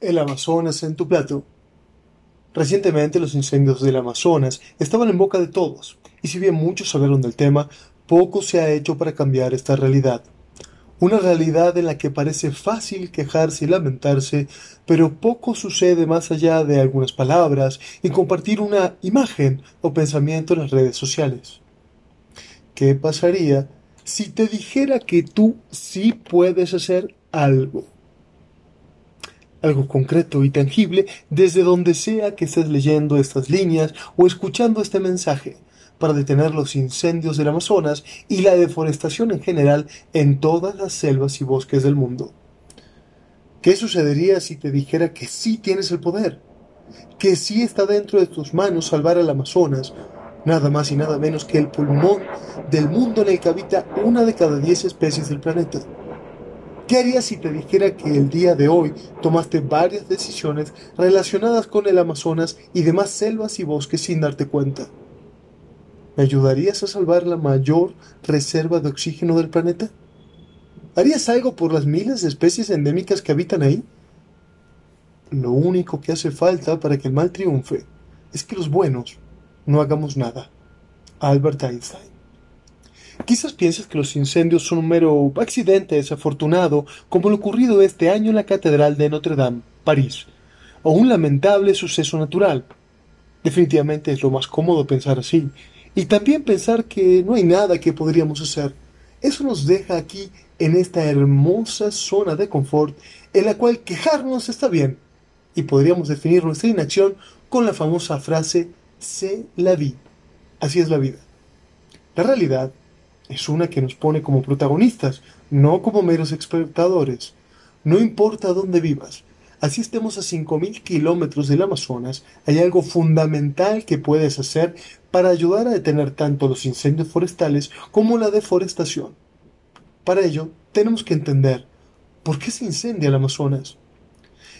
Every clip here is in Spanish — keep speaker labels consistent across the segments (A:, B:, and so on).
A: El Amazonas en tu plato. Recientemente los incendios del Amazonas estaban en boca de todos, y si bien muchos hablaron del tema, poco se ha hecho para cambiar esta realidad. Una realidad en la que parece fácil quejarse y lamentarse, pero poco sucede más allá de algunas palabras y compartir una imagen o pensamiento en las redes sociales. ¿Qué pasaría si te dijera que tú sí puedes hacer algo? Algo concreto y tangible desde donde sea que estés leyendo estas líneas o escuchando este mensaje para detener los incendios del Amazonas y la deforestación en general en todas las selvas y bosques del mundo. ¿Qué sucedería si te dijera que sí tienes el poder? Que sí está dentro de tus manos salvar al Amazonas, nada más y nada menos que el pulmón del mundo en el que habita una de cada diez especies del planeta. ¿Qué harías si te dijera que el día de hoy tomaste varias decisiones relacionadas con el Amazonas y demás selvas y bosques sin darte cuenta? ¿Me ayudarías a salvar la mayor reserva de oxígeno del planeta? ¿Harías algo por las miles de especies endémicas que habitan ahí? Lo único que hace falta para que el mal triunfe es que los buenos no hagamos nada. Albert Einstein. Quizás pienses que los incendios son un mero accidente desafortunado, como lo ocurrido este año en la Catedral de Notre Dame, París, o un lamentable suceso natural. Definitivamente es lo más cómodo pensar así, y también pensar que no hay nada que podríamos hacer. Eso nos deja aquí en esta hermosa zona de confort en la cual quejarnos está bien, y podríamos definir nuestra inacción con la famosa frase «Se la vi». Así es la vida. La realidad es una que nos pone como protagonistas, no como meros espectadores. No importa dónde vivas, así estemos a 5.000 kilómetros del Amazonas, hay algo fundamental que puedes hacer para ayudar a detener tanto los incendios forestales como la deforestación. Para ello, tenemos que entender por qué se incendia el Amazonas.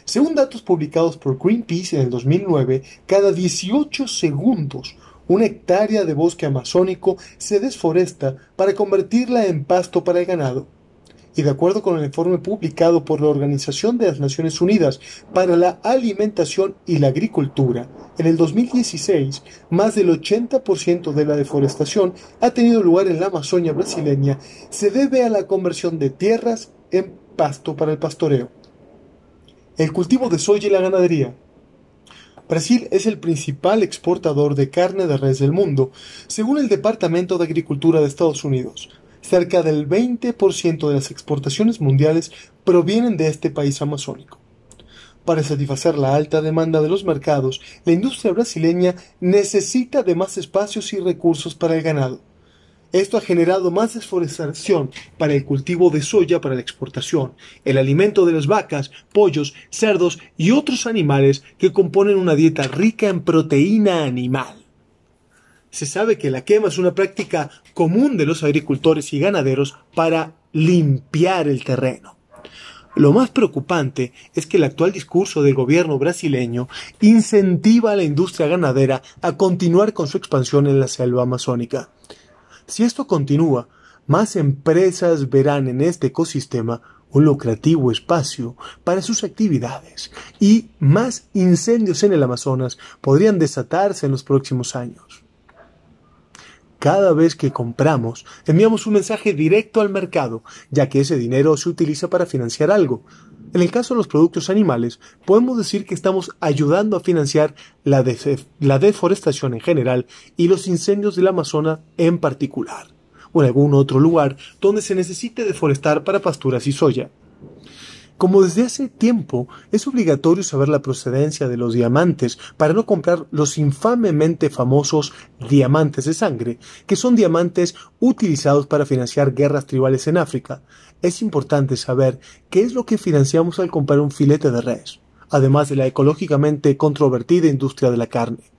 A: Según datos publicados por Greenpeace en el 2009, cada 18 segundos una hectárea de bosque amazónico se desforesta para convertirla en pasto para el ganado. Y de acuerdo con el informe publicado por la Organización de las Naciones Unidas para la Alimentación y la Agricultura, en el 2016, más del 80% de la deforestación ha tenido lugar en la Amazonia brasileña, se debe a la conversión de tierras en pasto para el pastoreo. El cultivo de soya y la ganadería, Brasil es el principal exportador de carne de res del mundo, según el Departamento de Agricultura de Estados Unidos. Cerca del 20% de las exportaciones mundiales provienen de este país amazónico. Para satisfacer la alta demanda de los mercados, la industria brasileña necesita de más espacios y recursos para el ganado. Esto ha generado más desforestación para el cultivo de soya para la exportación, el alimento de las vacas, pollos, cerdos y otros animales que componen una dieta rica en proteína animal. Se sabe que la quema es una práctica común de los agricultores y ganaderos para limpiar el terreno. Lo más preocupante es que el actual discurso del gobierno brasileño incentiva a la industria ganadera a continuar con su expansión en la selva amazónica. Si esto continúa, más empresas verán en este ecosistema un lucrativo espacio para sus actividades y más incendios en el Amazonas podrían desatarse en los próximos años. Cada vez que compramos, enviamos un mensaje directo al mercado, ya que ese dinero se utiliza para financiar algo. En el caso de los productos animales, podemos decir que estamos ayudando a financiar la, deforestación en general y los incendios del Amazonas en particular, o en algún otro lugar donde se necesite deforestar para pasturas y soya. Como desde hace tiempo es obligatorio saber la procedencia de los diamantes para no comprar los infamemente famosos diamantes de sangre, que son diamantes utilizados para financiar guerras tribales en África, es importante saber qué es lo que financiamos al comprar un filete de res, además de la ecológicamente controvertida industria de la carne.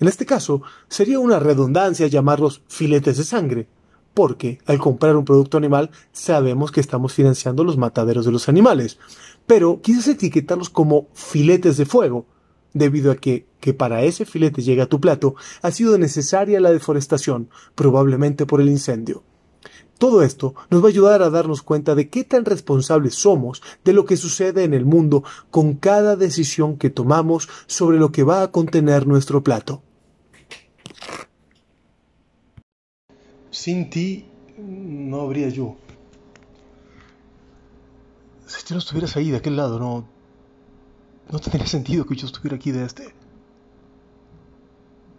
A: En este caso, sería una redundancia llamarlos filetes de sangre, porque al comprar un producto animal sabemos que estamos financiando los mataderos de los animales, pero quizás etiquetarlos como filetes de fuego, debido a que, que para ese filete llegue a tu plato ha sido necesaria la deforestación, probablemente por el incendio. Todo esto nos va a ayudar a darnos cuenta de qué tan responsables somos de lo que sucede en el mundo con cada decisión que tomamos sobre lo que va a contener nuestro plato.
B: Sin ti no habría yo. Si tú no estuvieras ahí de aquel lado, no. No tendría sentido que yo estuviera aquí de este.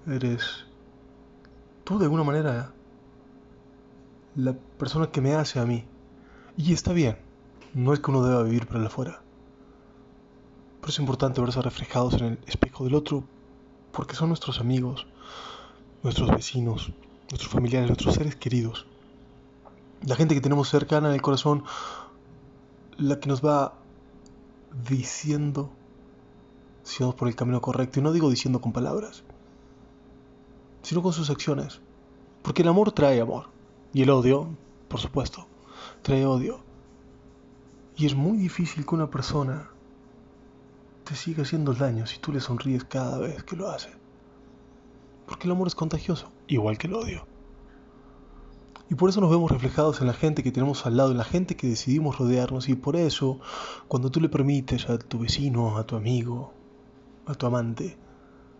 B: Eres. Tú de alguna manera. La persona que me hace a mí. Y está bien. No es que uno deba vivir para el afuera. Pero es importante verse reflejados en el espejo del otro. Porque son nuestros amigos, nuestros vecinos, nuestros familiares, nuestros seres queridos, la gente que tenemos cercana en el corazón, la que nos va diciendo si vamos por el camino correcto. Y no digo diciendo con palabras, sino con sus acciones. Porque el amor trae amor. Y el odio, por supuesto, trae odio. Y es muy difícil que una persona te siga haciendo daño si tú le sonríes cada vez que lo hace. Porque el amor es contagioso, igual que el odio. Y por eso nos vemos reflejados en la gente que tenemos al lado, en la gente que decidimos rodearnos. Y por eso, cuando tú le permites a tu vecino, a tu amigo, a tu amante,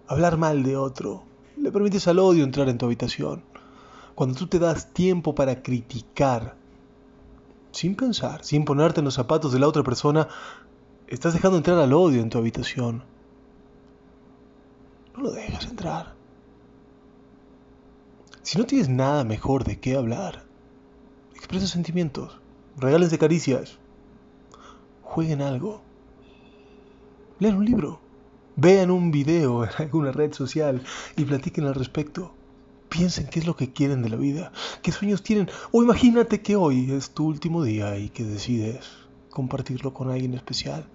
B: hablar mal de otro, le permites al odio entrar en tu habitación. Cuando tú te das tiempo para criticar, sin pensar, sin ponerte en los zapatos de la otra persona, estás dejando entrar al odio en tu habitación. No lo dejas entrar. Si no tienes nada mejor de qué hablar, expresa sentimientos, de caricias, jueguen algo, lean un libro, vean un video en alguna red social y platiquen al respecto. Piensen qué es lo que quieren de la vida, qué sueños tienen, o imagínate que hoy es tu último día y que decides compartirlo con alguien especial.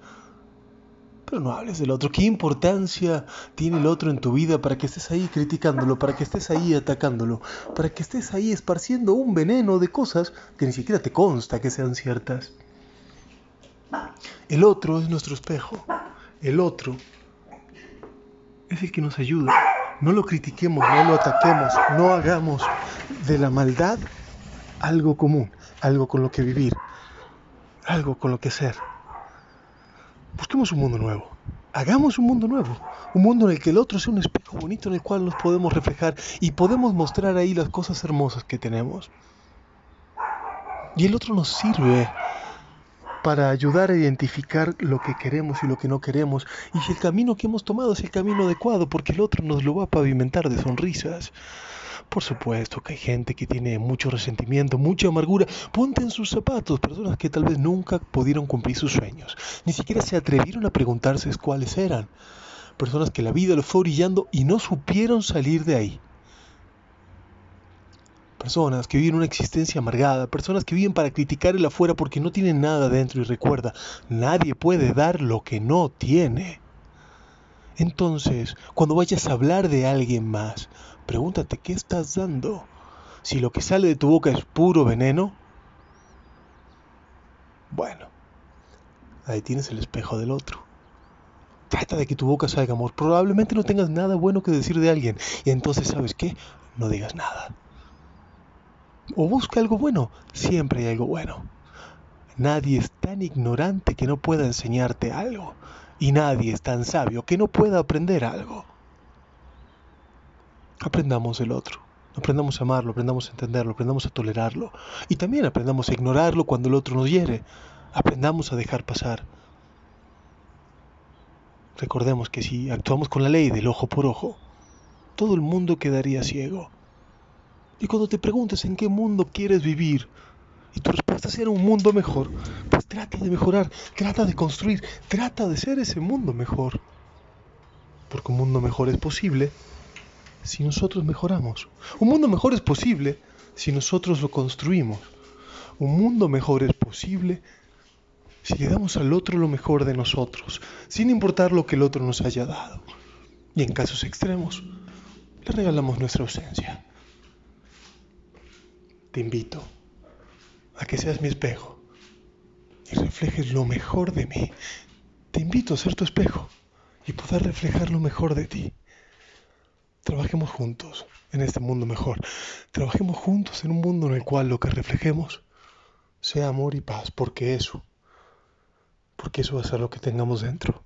B: Pero no hables del otro. ¿Qué importancia tiene el otro en tu vida para que estés ahí criticándolo, para que estés ahí atacándolo, para que estés ahí esparciendo un veneno de cosas que ni siquiera te consta que sean ciertas? El otro es nuestro espejo. El otro es el que nos ayuda. No lo critiquemos, no lo ataquemos, no hagamos de la maldad algo común, algo con lo que vivir, algo con lo que ser. Busquemos un mundo nuevo. Hagamos un mundo nuevo. Un mundo en el que el otro sea un espejo bonito en el cual nos podemos reflejar y podemos mostrar ahí las cosas hermosas que tenemos. Y el otro nos sirve para ayudar a identificar lo que queremos y lo que no queremos. Y si el camino que hemos tomado es el camino adecuado, porque el otro nos lo va a pavimentar de sonrisas. Por supuesto que hay gente que tiene mucho resentimiento, mucha amargura. Ponte en sus zapatos, personas que tal vez nunca pudieron cumplir sus sueños. Ni siquiera se atrevieron a preguntarse cuáles eran. Personas que la vida los fue brillando y no supieron salir de ahí. Personas que viven una existencia amargada, personas que viven para criticar el afuera porque no tienen nada dentro y recuerda, nadie puede dar lo que no tiene. Entonces, cuando vayas a hablar de alguien más, Pregúntate qué estás dando. Si lo que sale de tu boca es puro veneno, bueno, ahí tienes el espejo del otro. Trata de que tu boca salga amor. Probablemente no tengas nada bueno que decir de alguien. Y entonces, ¿sabes qué? No digas nada. O busca algo bueno. Siempre hay algo bueno. Nadie es tan ignorante que no pueda enseñarte algo. Y nadie es tan sabio que no pueda aprender algo aprendamos del otro. Aprendamos a amarlo, aprendamos a entenderlo, aprendamos a tolerarlo. Y también aprendamos a ignorarlo cuando el otro nos hiere. Aprendamos a dejar pasar. Recordemos que si actuamos con la ley del ojo por ojo, todo el mundo quedaría ciego. Y cuando te preguntes en qué mundo quieres vivir, y tu respuesta sea un mundo mejor, trata de mejorar, trata de construir, trata de ser ese mundo mejor. Porque un mundo mejor es posible si nosotros mejoramos. Un mundo mejor es posible si nosotros lo construimos. Un mundo mejor es posible si le damos al otro lo mejor de nosotros, sin importar lo que el otro nos haya dado. Y en casos extremos, le regalamos nuestra ausencia. Te invito a que seas mi espejo y reflejes lo mejor de mí. Te invito a ser tu espejo y poder reflejar lo mejor de ti. trabajemos juntos en este mundo mejor. Trabajemos juntos en un mundo en el cual lo que reflejemos sea amor y paz, porque eso, porque eso va a ser lo que tengamos dentro.